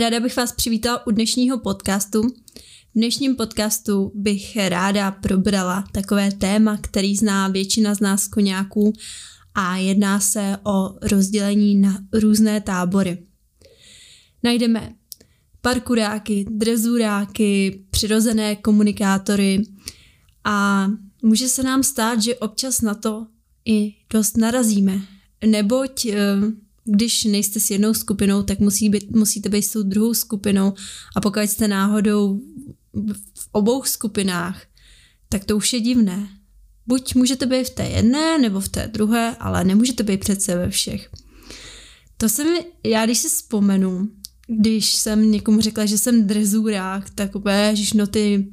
Ráda bych vás přivítala u dnešního podcastu. V dnešním podcastu bych ráda probrala takové téma, který zná většina z nás koňáků a jedná se o rozdělení na různé tábory. Najdeme parkuráky, drezuráky, přirozené komunikátory a může se nám stát, že občas na to i dost narazíme. Neboť eh, když nejste s jednou skupinou, tak musí být, musíte být s tou druhou skupinou a pokud jste náhodou v obou skupinách, tak to už je divné. Buď můžete být v té jedné nebo v té druhé, ale nemůžete být přece ve všech. To se mi, já když si vzpomenu, když jsem někomu řekla, že jsem drezurák, tak úplně, no ty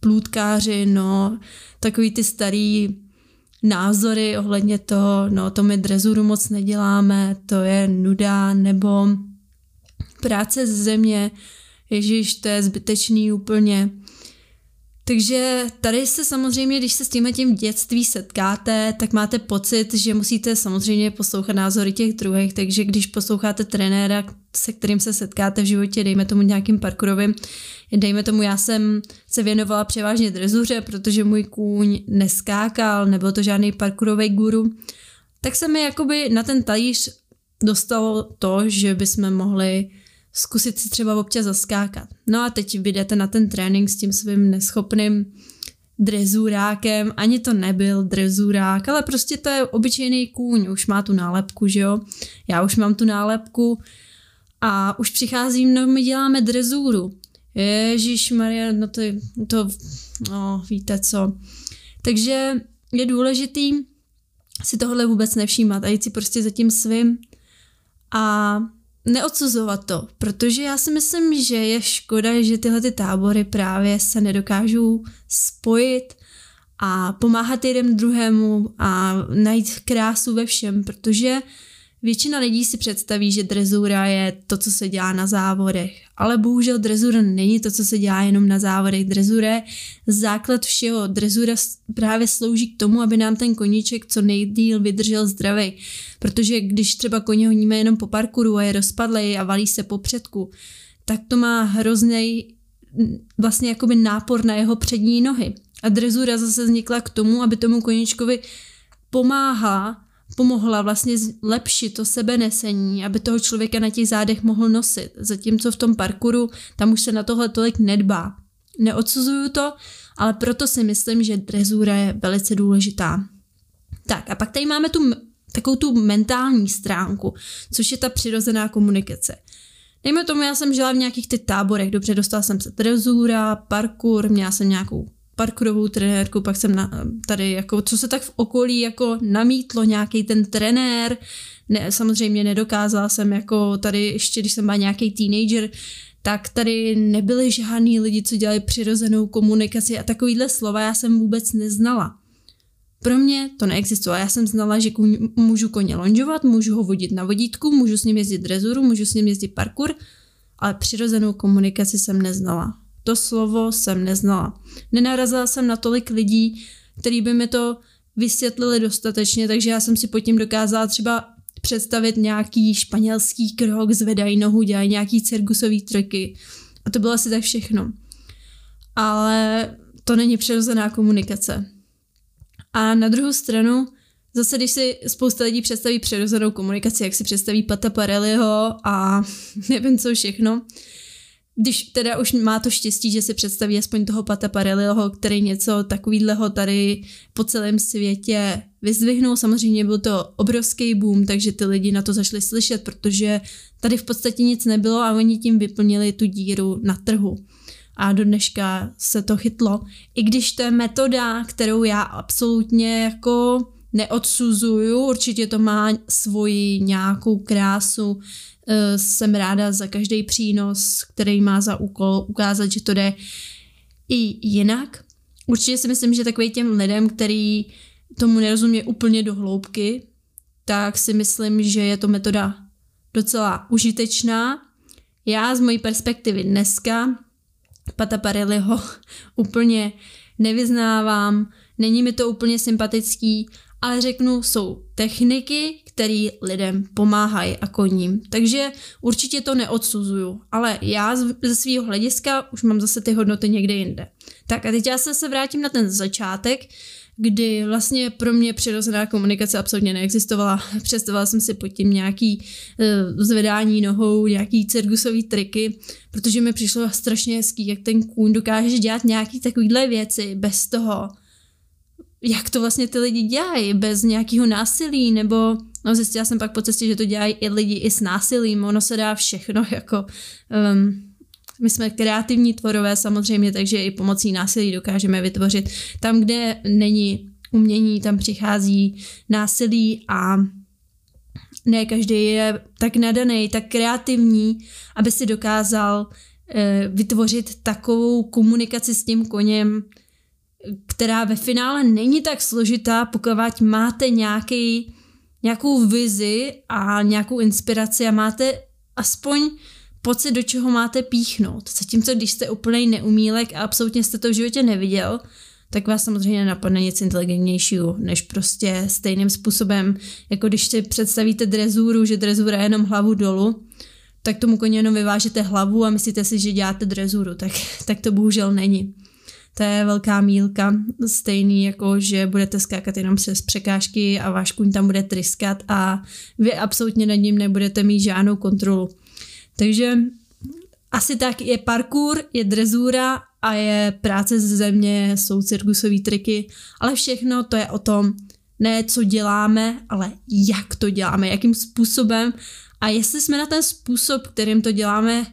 plůtkáři, no, takový ty starý názory ohledně toho, no to my drezuru moc neděláme, to je nuda, nebo práce ze země, ježiš, to je zbytečný úplně. Takže tady se samozřejmě, když se s tím tím v dětství setkáte, tak máte pocit, že musíte samozřejmě poslouchat názory těch druhých, takže když posloucháte trenéra, se kterým se setkáte v životě, dejme tomu nějakým parkourovým, dejme tomu, já jsem se věnovala převážně drezuře, protože můj kůň neskákal, nebyl to žádný parkourový guru, tak se mi jakoby na ten talíř dostalo to, že bychom mohli zkusit si třeba občas zaskákat. No a teď vyjdete na ten trénink s tím svým neschopným drezurákem, ani to nebyl drezurák, ale prostě to je obyčejný kůň, už má tu nálepku, že jo? Já už mám tu nálepku a už přicházím, no my děláme drezuru. Ježíš Maria, no to, to, no víte co. Takže je důležitý si tohle vůbec nevšímat a jít si prostě za tím svým a neodsuzovat to, protože já si myslím, že je škoda, že tyhle ty tábory právě se nedokážou spojit a pomáhat jeden druhému a najít krásu ve všem, protože Většina lidí si představí, že drezura je to, co se dělá na závodech, ale bohužel drezura není to, co se dělá jenom na závodech. Drezura je základ všeho. Drezura právě slouží k tomu, aby nám ten koníček co nejdíl vydržel zdravý. Protože když třeba koně honíme jenom po parkouru a je rozpadlej a valí se po předku, tak to má hrozný vlastně jakoby nápor na jeho přední nohy. A drezura zase vznikla k tomu, aby tomu koníčkovi pomáhá pomohla vlastně zlepšit to sebenesení, aby toho člověka na těch zádech mohl nosit. Zatímco v tom parkouru tam už se na tohle tolik nedbá. Neodsuzuju to, ale proto si myslím, že drezura je velice důležitá. Tak a pak tady máme tu takovou tu mentální stránku, což je ta přirozená komunikace. Dejme tomu, já jsem žila v nějakých ty táborech, dobře, dostala jsem se drezura, parkour, měla jsem nějakou parkourovou trenérku, pak jsem na, tady jako, co se tak v okolí jako namítlo nějaký ten trenér, ne, samozřejmě nedokázala jsem jako tady ještě, když jsem byla nějaký teenager, tak tady nebyly žádný lidi, co dělali přirozenou komunikaci a takovýhle slova já jsem vůbec neznala. Pro mě to neexistovalo. Já jsem znala, že můžu koně lonžovat, můžu ho vodit na vodítku, můžu s ním jezdit drezuru, můžu s ním jezdit parkour, ale přirozenou komunikaci jsem neznala. To slovo jsem neznala. Nenarazila jsem na tolik lidí, který by mi to vysvětlili dostatečně, takže já jsem si pod tím dokázala třeba představit nějaký španělský krok, zvedají nohu, dělají nějaký cirkusový triky. A to bylo asi tak všechno. Ale to není přirozená komunikace. A na druhou stranu, zase když si spousta lidí představí přirozenou komunikaci, jak si představí Pata Pareliho a nevím co všechno, když teda už má to štěstí, že si představí aspoň toho Pata Pareliho, který něco takového tady po celém světě vyzvihnul. Samozřejmě byl to obrovský boom, takže ty lidi na to zašli slyšet, protože tady v podstatě nic nebylo a oni tím vyplnili tu díru na trhu. A do dneška se to chytlo. I když to je metoda, kterou já absolutně jako neodsuzuju, určitě to má svoji nějakou krásu, Eh, jsem ráda za každý přínos, který má za úkol ukázat, že to jde i jinak. Určitě si myslím, že takový těm lidem, který tomu nerozumí úplně do hloubky, tak si myslím, že je to metoda docela užitečná. Já z mojí perspektivy dneska Pata Parelliho úplně nevyznávám, není mi to úplně sympatický, ale řeknu, jsou techniky, které lidem pomáhají a koním. Takže určitě to neodsuzuju, ale já ze svého hlediska už mám zase ty hodnoty někde jinde. Tak a teď já se, se vrátím na ten začátek, kdy vlastně pro mě přirozená komunikace absolutně neexistovala. Představovala jsem si pod tím nějaký uh, zvedání nohou, nějaký cirkusový triky, protože mi přišlo strašně hezký, jak ten kůň dokáže dělat nějaký takovýhle věci bez toho, jak to vlastně ty lidi dělají, bez nějakého násilí, nebo no zjistila jsem pak po cestě, že to dělají i lidi i s násilím, ono se dá všechno, jako um, my jsme kreativní tvorové samozřejmě, takže i pomocí násilí dokážeme vytvořit. Tam, kde není umění, tam přichází násilí a ne každý je tak nadaný, tak kreativní, aby si dokázal e, vytvořit takovou komunikaci s tím koněm, která ve finále není tak složitá, pokud máte nějaký, nějakou vizi a nějakou inspiraci a máte aspoň pocit, do čeho máte píchnout. Zatímco, když jste úplný neumílek a absolutně jste to v životě neviděl, tak vás samozřejmě napadne nic inteligentnějšího, než prostě stejným způsobem, jako když si představíte drezuru, že drezura je jenom hlavu dolu, tak tomu koně jenom vyvážete hlavu a myslíte si, že děláte drezuru, tak, tak to bohužel není. To je velká mílka, stejný jako, že budete skákat jenom přes překážky a váš kuň tam bude tryskat a vy absolutně nad ním nebudete mít žádnou kontrolu. Takže asi tak je parkour, je drezura a je práce ze země, jsou cirkusové triky, ale všechno to je o tom, ne co děláme, ale jak to děláme, jakým způsobem a jestli jsme na ten způsob, kterým to děláme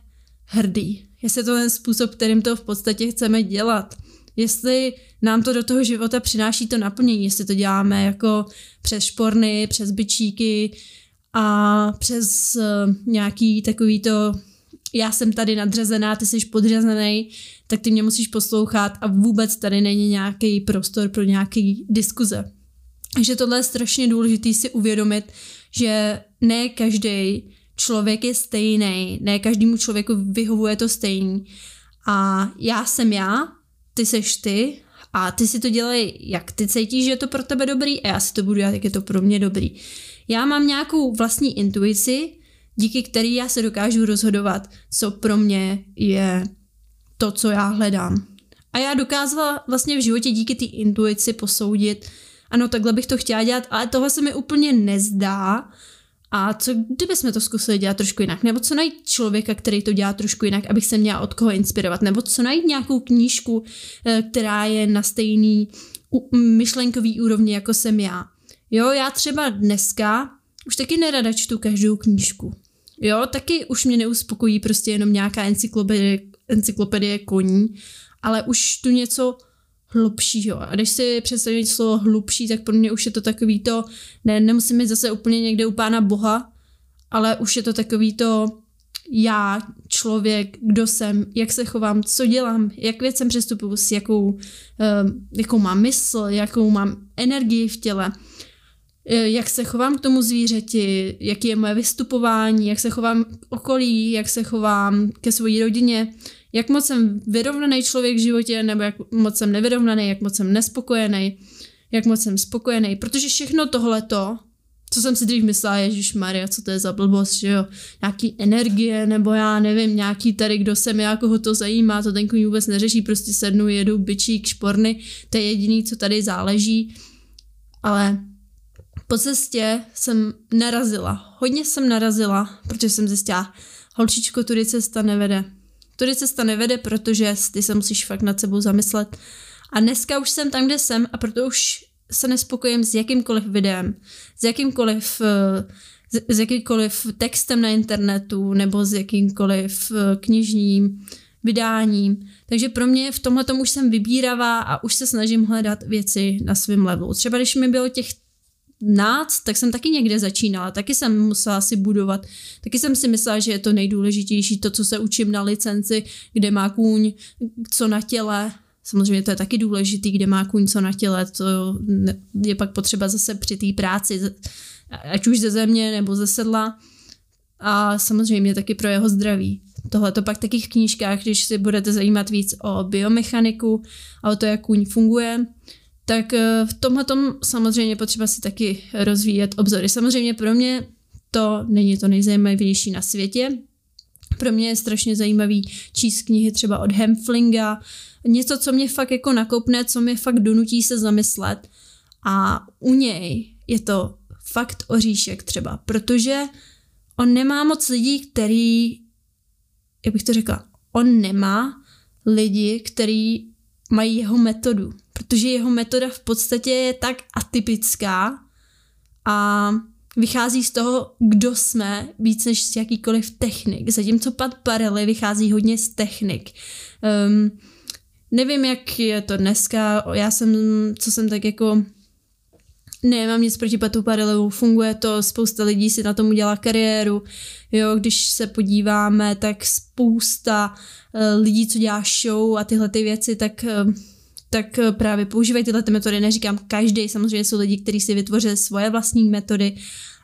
hrdý. Jestli to ten způsob, kterým to v podstatě chceme dělat. Jestli nám to do toho života přináší to naplnění, jestli to děláme jako přes šporny, přes byčíky, a přes uh, nějaký takový to já jsem tady nadřazená, ty jsi podřazený, tak ty mě musíš poslouchat a vůbec tady není nějaký prostor pro nějaký diskuze. Takže tohle je strašně důležité si uvědomit, že ne každý člověk je stejný, ne každému člověku vyhovuje to stejný. A já jsem já, ty seš ty a ty si to dělej, jak ty cítíš, že je to pro tebe dobrý a já si to budu dělat, jak je to pro mě dobrý. Já mám nějakou vlastní intuici, díky který já se dokážu rozhodovat, co pro mě je to, co já hledám. A já dokázala vlastně v životě díky té intuici posoudit, ano, takhle bych to chtěla dělat, ale tohle se mi úplně nezdá. A co kdyby jsme to zkusili dělat trošku jinak? Nebo co najít člověka, který to dělá trošku jinak, abych se měla od koho inspirovat? Nebo co najít nějakou knížku, eh, která je na stejný myšlenkový úrovni, jako jsem já? Jo, já třeba dneska už taky nerada čtu každou knížku. Jo, taky už mě neuspokojí prostě jenom nějaká encyklopedie, encyklopedie koní, ale už tu něco hlubšího. A když si představit slovo hlubší, tak pro mě už je to takový to, ne, nemusím mít zase úplně někde u pána boha, ale už je to takový to já, člověk, kdo jsem, jak se chovám, co dělám, jak věcem přestupuju, s jakou, uh, jakou mám mysl, jakou mám energii v těle. E, jak se chovám k tomu zvířeti, jaký je moje vystupování, jak se chovám k okolí, jak se chovám ke své rodině, jak moc jsem vyrovnaný člověk v životě, nebo jak moc jsem nevyrovnaný, jak moc jsem nespokojený, jak moc jsem spokojený, protože všechno tohleto, co jsem si dřív myslela, Ježíš Maria, co to je za blbost, že jo, nějaký energie, nebo já nevím, nějaký tady, kdo jsem já, koho to zajímá, to ten vůbec neřeší, prostě sednu, jedu, byčík, šporny, to je jediný, co tady záleží, ale po cestě jsem narazila, hodně jsem narazila, protože jsem zjistila, holčičko, tudy cesta nevede. Tudy cesta nevede, protože ty se musíš fakt nad sebou zamyslet. A dneska už jsem tam, kde jsem a proto už se nespokojím s jakýmkoliv videem, s jakýmkoliv, eh, s jakýmkoliv textem na internetu nebo s jakýmkoliv eh, knižním vydáním. Takže pro mě v tomhle už jsem vybíravá a už se snažím hledat věci na svém levelu. Třeba když mi bylo těch náct, tak jsem taky někde začínala, taky jsem musela si budovat, taky jsem si myslela, že je to nejdůležitější, to, co se učím na licenci, kde má kůň co na těle, samozřejmě to je taky důležitý, kde má kůň co na těle, to je pak potřeba zase při té práci, ať už ze země nebo ze sedla. A samozřejmě taky pro jeho zdraví. Tohle to pak taky v knížkách, když si budete zajímat víc o biomechaniku a o to, jak kůň funguje, tak eh, v tomhle tom samozřejmě potřeba si taky rozvíjet obzory. Samozřejmě pro mě to není to nejzajímavější na světě. Pro mě je strašně zajímavý číst knihy třeba od Hemflinga, něco, co mě fakt jako nakopne, co mě fakt donutí se zamyslet. A u něj je to fakt oříšek třeba, protože on nemá moc lidí, který, jak bych to řekla, on nemá lidi, který mají jeho metodu, protože jeho metoda v podstatě je tak atypická a vychází z toho, kdo jsme, víc než z jakýkoliv technik. Zatímco Pat Parely vychází hodně z technik. Um, nevím, jak je to dneska, já jsem, co jsem tak jako nemám nic proti Patu Parelu, funguje to, spousta lidí si na tom udělá kariéru, jo, když se podíváme, tak spousta lidí, co dělá show a tyhle ty věci, tak uh, tak právě používají tyhle ty metody. Neříkám každý, samozřejmě jsou lidi, kteří si vytvořili svoje vlastní metody,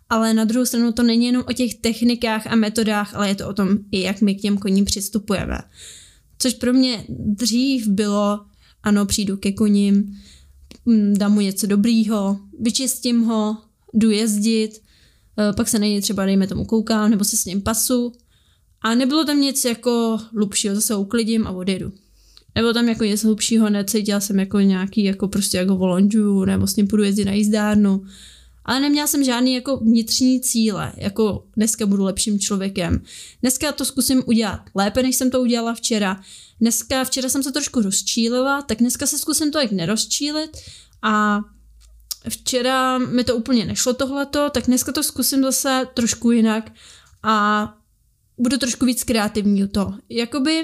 ale na druhou stranu to není jenom o těch technikách a metodách, ale je to o tom i jak my k těm koním přistupujeme. Což pro mě dřív bylo, ano, přijdu ke koním, mm, dám mu něco dobrýho, vyčistím ho, jdu jezdit, eh, pak se na něj třeba dejme tomu koukám, nebo se s ním pasu. A nebylo tam nic jako hlubšího, zase uklidím a odjedu. Nebo tam jako něco hlubšího, necítila jsem jako nějaký, jako prostě jako volonžu, nebo s ním půjdu jezdit na jízdárnu. Ale neměla jsem žádný jako vnitřní cíle, jako dneska budu lepším člověkem. Dneska to zkusím udělat lépe, než jsem to udělala včera. Dneska, včera jsem se trošku rozčílila, tak dneska se zkusím to jak nerozčílit a včera mi to úplně nešlo tohleto, tak dneska to zkusím zase trošku jinak a budu trošku víc kreativní u toho. Jakoby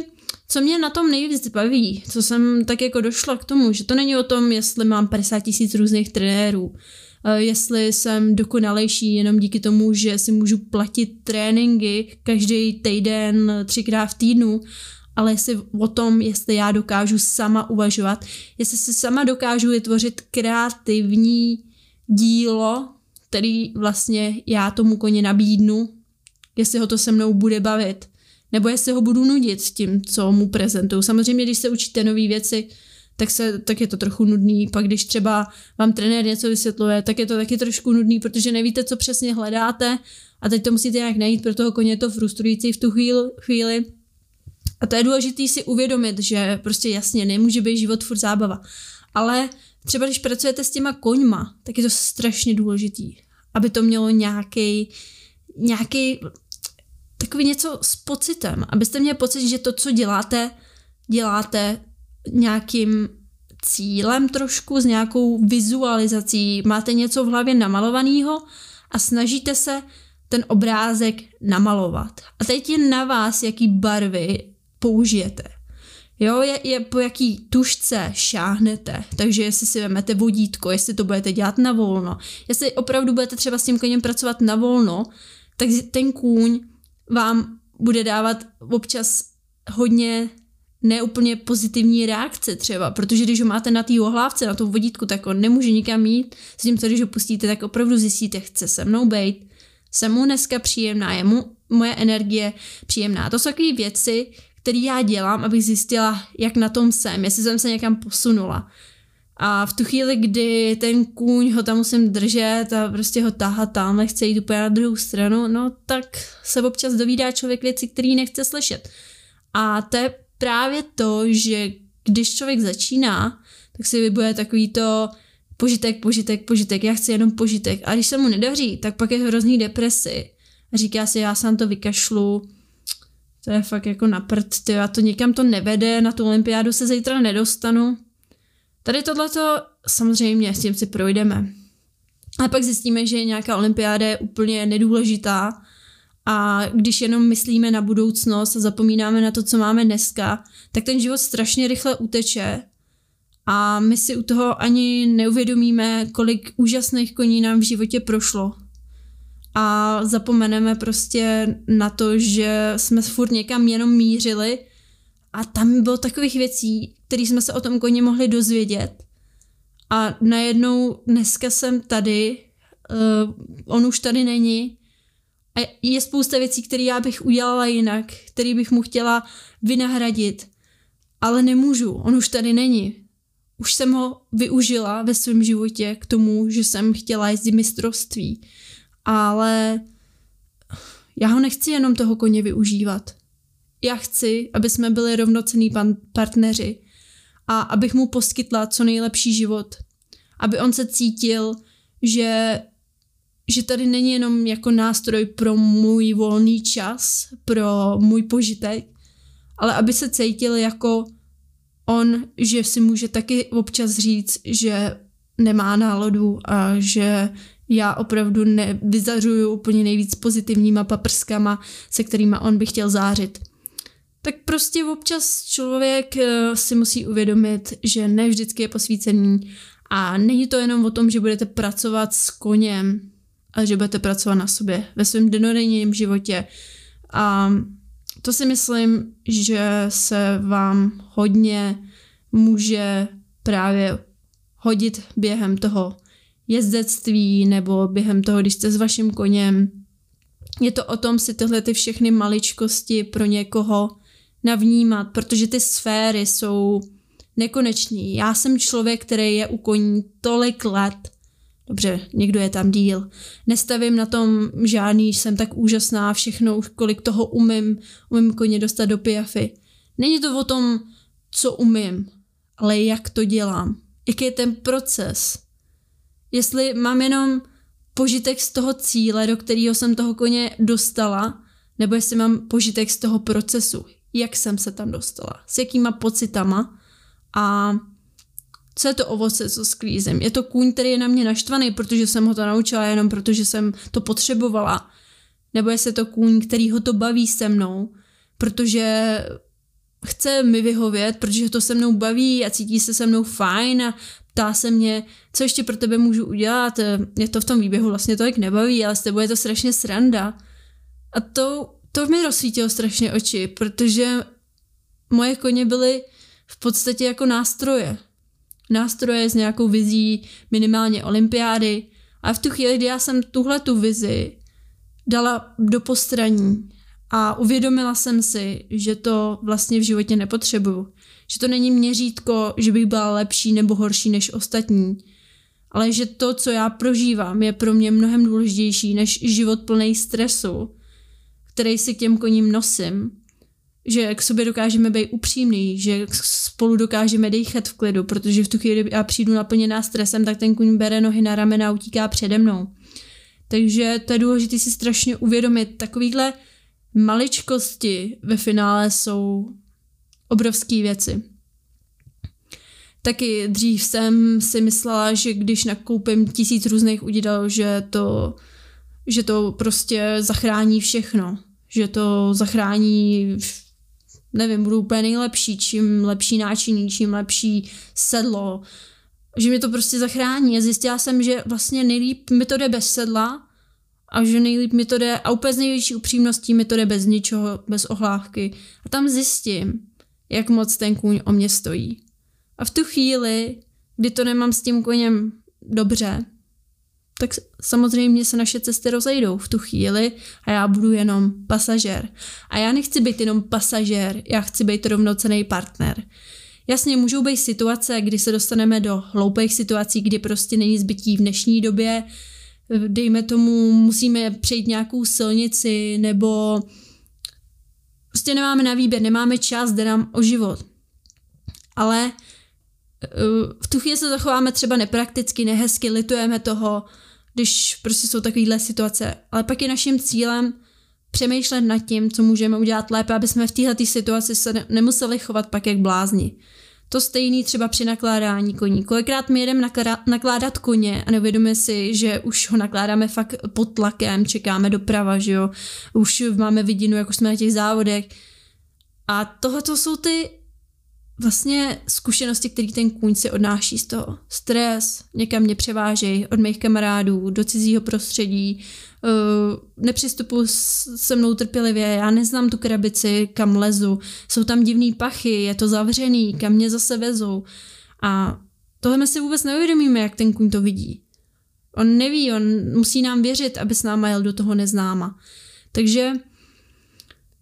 co mě na tom nejvíc baví, co jsem tak jako došla k tomu, že to není o tom, jestli mám 50 tisíc různých trenérů, eh, jestli jsem dokonalejší jenom díky tomu, že si můžu platit tréninky každý týden, třikrát v týdnu, ale jestli o tom, jestli já dokážu sama uvažovat, jestli si sama dokážu vytvořit kreativní dílo, který vlastně já tomu koni nabídnu, jestli ho to se mnou bude bavit nebo jestli ho budu nudit s tím, co mu prezentuju. Samozřejmě, když se učíte nové věci, tak, se, tak je to trochu nudný. Pak když třeba vám trenér něco vysvětluje, tak je to taky trošku nudný, protože nevíte, co přesně hledáte a teď to musíte nějak najít, pro toho koně je to frustrující v tu chvíli. chvíli. A to je důležité si uvědomit, že prostě jasně nemůže být život furt zábava. Ale třeba když pracujete s těma koňma, tak je to strašně důležitý, aby to mělo nějaký nějaký takový něco s pocitem, abyste měli pocit, že to, co děláte, děláte nějakým cílem trošku, s nějakou vizualizací, máte něco v hlavě namalovaného a snažíte se ten obrázek namalovat. A teď je na vás, jaký barvy použijete. Jo, je, je po jaký tušce šáhnete, takže jestli si vezmete vodítko, jestli to budete dělat na volno, jestli opravdu budete třeba s tím koněm pracovat na volno, tak ten kůň vám bude dávat občas hodně neúplně pozitivní reakce třeba, protože když ho máte na té ohlávce, na tom vodítku, tak on nemůže nikam jít, s tím, co když ho pustíte, tak opravdu zjistíte, chce se mnou být, jsem mu dneska příjemná, je mu moje energie příjemná. To jsou takové věci, které já dělám, abych zjistila, jak na tom jsem, jestli jsem se někam posunula. A v tu chvíli, kdy ten kůň ho tam musím držet a prostě ho táhat tam, nechce jít úplně na druhou stranu, no tak se občas dovídá člověk věci, které nechce slyšet. A to je právě to, že když člověk začíná, tak si vybuje takový to požitek, požitek, požitek, já chci jenom požitek. A když se mu nedaří, tak pak je hrozný depresi. A říká si, já sám to vykašlu, to je fakt jako na prd, a to někam to nevede, na tu olympiádu se zítra nedostanu. Tady tohleto samozřejmě s tím si projdeme. Ale pak zjistíme, že nějaká olympiáda je úplně nedůležitá a když jenom myslíme na budoucnost a zapomínáme na to, co máme dneska, tak ten život strašně rychle uteče a my si u toho ani neuvědomíme, kolik úžasných koní nám v životě prošlo. A zapomeneme prostě na to, že jsme furt někam jenom mířili a tam bylo takových věcí, které jsme se o tom koni mohli dozvědět. A najednou dneska jsem tady, uh, on už tady není. A je spousta věcí, které já bych udělala jinak, které bych mu chtěla vynahradit. Ale nemůžu, on už tady není. už jsem ho využila ve svém životě k tomu, že jsem chtěla jezdit mistrovství. Ale já ho nechci jenom toho koně využívat. Já chci, aby jsme byli rovnocený pan- partneři a abych mu poskytla co nejlepší život. Aby on se cítil, že, že tady není jenom jako nástroj pro můj volný čas, pro můj požitek, ale aby se cítil jako on, že si může taky občas říct, že nemá náladu a že já opravdu nevyzařuju úplně nejvíc pozitivníma paprskama, se kterými on by chtěl zářit. Tak prostě občas člověk eh, si musí uvědomit, že ne vždycky je posvícený a není to jenom o tom, že budete pracovat s koněm, ale že budete pracovat na sobě, ve svém denodenním životě. A to si myslím, že se vám hodně může právě hodit během toho jezdectví nebo během toho, když jste s vaším koněm. Je to o tom si tyhle ty všechny maličkosti pro někoho navnímat, protože ty sféry jsou nekonečný. Já jsem člověk, který je u koní tolik let, dobře, někdo je tam díl, nestavím na tom žádný, jsem tak úžasná, všechno, kolik toho umím, umím koně dostat do piafy. Není to o tom, co umím, ale jak to dělám. Jaký je ten proces. Jestli mám jenom požitek z toho cíle, do kterého jsem toho koně dostala, nebo jestli mám požitek z toho procesu, jak jsem se tam dostala, s jakýma pocitama a co je to ovoce, co sklízím. Je to kůň, který je na mě naštvaný, protože jsem ho to naučila jenom protože jsem to potřebovala. Nebo jestli to kůň, který ho to baví se mnou, protože chce mi vyhovět, protože to se mnou baví a cítí se se mnou fajn a ptá se mě, co ještě pro tebe můžu udělat. Mě to v tom výběhu vlastně tolik nebaví, ale s tebou je to strašně sranda. A to, to mi rozsvítilo strašně oči, protože moje koně byly v podstatě jako nástroje. Nástroje s nějakou vizí minimálně olympiády. A v tu chvíli, kdy já jsem tuhle tu vizi dala do postraní a uvědomila jsem si, že to vlastně v životě nepotřebuju. Že to není měřítko, že bych byla lepší nebo horší než ostatní. Ale že to, co já prožívám, je pro mě mnohem důležitější než život plný stresu, který si k těm koním nosím. Že k sobě dokážeme být upřímný, že spolu dokážeme dýchat v klidu, protože v tu chvíli, já přijdu naplněná stresem, tak ten kuň bere nohy na ramena a utíká přede mnou. Takže to je důležité si strašně uvědomit. Takovýhle maličkosti ve finále jsou obrovské věci. Taky dřív jsem si myslela, že když nakoupím tisíc různých udidel, že to, že to prostě zachrání všechno. Že to zachrání, nevím, budu úplně nejlepší, čím lepší náčiní, čím lepší sedlo. Že mi to prostě zachrání. A zjistila jsem, že vlastně nejlíp mi to jde bez sedla, a že nejlíp mi to jde, a úplně z největší upřímností mi to jde bez ničeho, bez ohlávky. A tam zjistím, jak moc ten kůň o mě stojí. A v tu chvíli, kdy to nemám s tím koněm dobře, tak samozřejmě se naše cesty rozejdou v tu chvíli a já budu jenom pasažér. A já nechci být jenom pasažér, já chci být rovnocený partner. Jasně, můžou být situace, kdy se dostaneme do hloupých situací, kdy prostě není zbytí v dnešní době, dejme tomu, musíme přejít nějakou silnici, nebo prostě nemáme na výběr, nemáme čas, jde nám o život. Ale eh, v tu chvíli se zachováme třeba neprakticky, nehezky, litujeme toho, když prostě jsou takovéhle situace. Ale pak je naším cílem přemýšlet nad tím, co můžeme udělat lépe, aby jsme v této situaci se nemuseli chovat pak jak blázni. To stejný třeba při nakládání koní. Kolikrát my jedeme nakládat koně a neuvědomíme si, že už ho nakládáme fakt pod tlakem, čekáme doprava, že jo, už máme vidinu, jako jsme na těch závodech. A tohle jsou ty vlastně zkušenosti, které ten kůň si odnáší z toho. Stres, někam mě převážej od mých kamarádů do cizího prostředí, uh, nepřistupuji se mnou trpělivě, já neznám tu krabici, kam lezu, jsou tam divný pachy, je to zavřený, kam mě zase vezou. A tohle my si vůbec neuvědomíme, jak ten kůň to vidí. On neví, on musí nám věřit, aby s náma jel do toho neznáma. Takže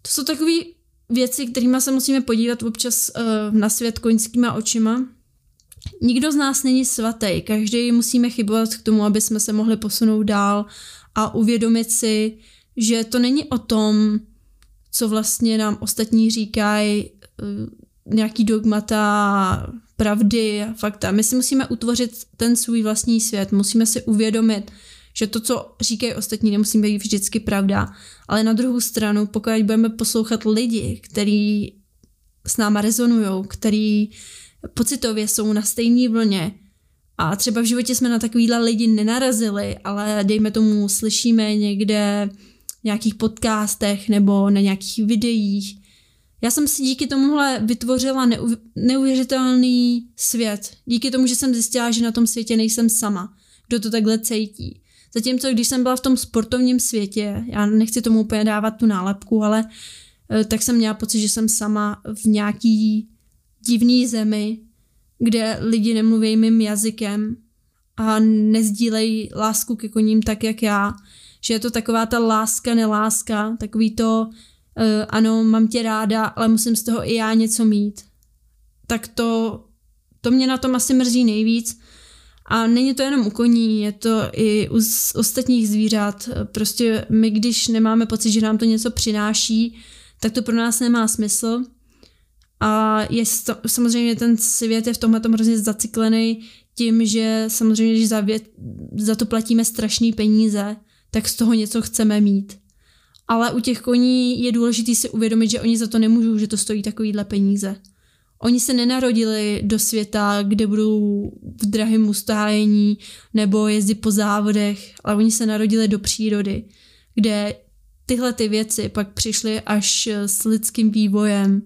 to jsou takové věci, kterými se musíme podívat občas uh, na svět koňskýma očima nikdo z nás není svatý, každý musíme chybovat k tomu, aby jsme se mohli posunout dál a uvědomit si, že to není o tom, co vlastně nám ostatní říkají, eh, nějaký dogmata, pravdy a fakta. My si musíme utvořit ten svůj vlastní svět, musíme si uvědomit, že to, co říkají ostatní, nemusí být vždycky pravda. Ale na druhou stranu, pokud budeme poslouchat lidi, kteří s náma rezonují, který pocitově jsou na stejné vlně a třeba v životě jsme na takovýhle lidi nenarazili, ale dejme tomu slyšíme někde v nějakých podcastech nebo na nějakých videích. Já jsem si díky tomuhle vytvořila neu, neuvěřitelný svět. Díky tomu, že jsem zjistila, že na tom světě nejsem sama. Kdo to takhle cítí. Zatímco když jsem byla v tom sportovním světě, já nechci tomu úplně dávat tu nálepku, ale eh, tak jsem měla pocit, že jsem sama v nějaký divný zemi, kde lidi nemluví mým jazykem a nezdílejí lásku ke koním tak, jak já. Že je to taková ta láska, neláska, takový to, uh, ano, mám tě ráda, ale musím z toho i já něco mít. Tak to, to mě na tom asi mrzí nejvíc. A není to jenom u koní, je to i u ostatních zvířat. Prostě my, když nemáme pocit, že nám to něco přináší, tak to pro nás nemá smysl. A je to, samozřejmě ten svět je v tomhle hrozně zaciklený tím, že samozřejmě, když za, věd, za to platíme strašné peníze, tak z toho něco chceme mít. Ale u těch koní je důležité si uvědomit, že oni za to nemůžou, že to stojí takovýhle peníze. Oni se nenarodili do světa, kde budou v drahém ustájení nebo jezdit po závodech, ale oni se narodili do přírody, kde tyhle ty věci pak přišly až s lidským vývojem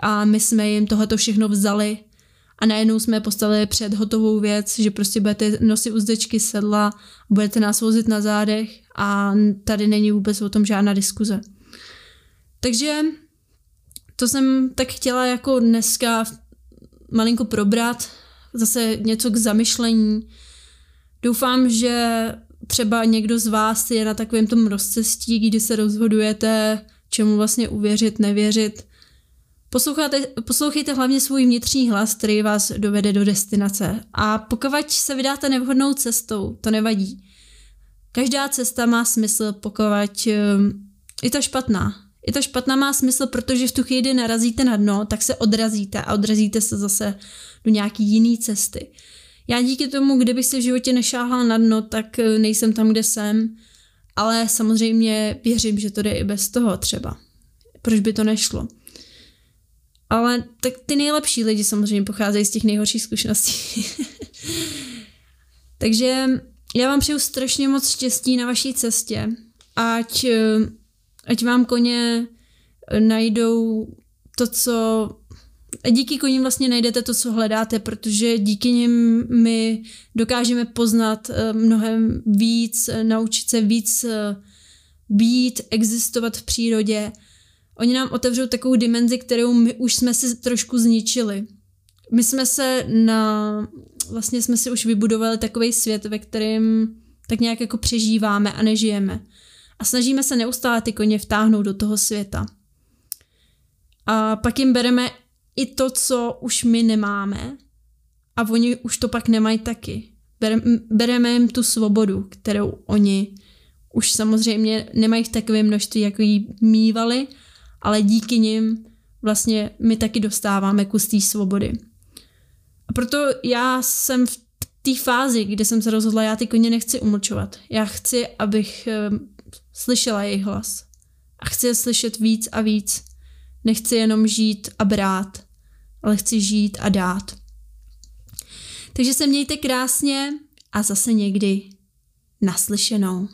a my jsme jim tohleto všechno vzali a najednou jsme postavili před hotovou věc, že prostě budete nosit uzdečky sedla, budete nás vozit na zádech a tady není vůbec o tom žádná diskuze. Takže to jsem tak chtěla jako dneska malinko probrat, zase něco k zamyšlení. Doufám, že třeba někdo z vás je na takovém tom rozcestí, kdy se rozhodujete, čemu vlastně uvěřit, nevěřit. Poslouchejte, poslouchejte hlavně svůj vnitřní hlas, který vás dovede do destinace. A pokud se vydáte nevhodnou cestou, to nevadí. Každá cesta má smysl, pokud je ta špatná. I ta špatná má smysl, protože v tu chvíli narazíte na dno, tak se odrazíte a odrazíte se zase do nějaký jiný cesty. Já díky tomu, kdybych se v životě nešáhla na dno, tak eh, nejsem tam, kde jsem, ale samozřejmě věřím, že to jde i bez toho třeba. Proč by to nešlo? Ale tak ty nejlepší lidi samozřejmě pocházejí z těch nejhorších zkušeností. Takže já vám přeju strašně moc štěstí na vaší cestě, ať, ať vám koně najdou to, co díky koním vlastně najdete to, co hledáte, protože díky nim my dokážeme poznat eh, mnohem víc, eh, naučit se víc eh, být, existovat v přírodě oni nám otevřou takovou dimenzi, kterou my už jsme si trošku zničili. My jsme se na, vlastně jsme si už vybudovali takový svět, ve kterém tak nějak jako přežíváme a nežijeme. A snažíme se neustále ty koně vtáhnout do toho světa. A pak jim bereme i to, co už my nemáme a oni už to pak nemají taky. Bereme jim tu svobodu, kterou oni už samozřejmě nemají v takovém množství, jako ji mývali, ale díky nim vlastně my taky dostáváme kus té svobody. A proto já jsem v té fázi, kde jsem se rozhodla, já ty koně nechci umlčovat. Já chci, abych uh, slyšela jejich hlas. A chci je slyšet víc a víc. Nechci jenom žít a brát, ale chci žít a dát. Takže se mějte krásně a zase někdy naslyšenou.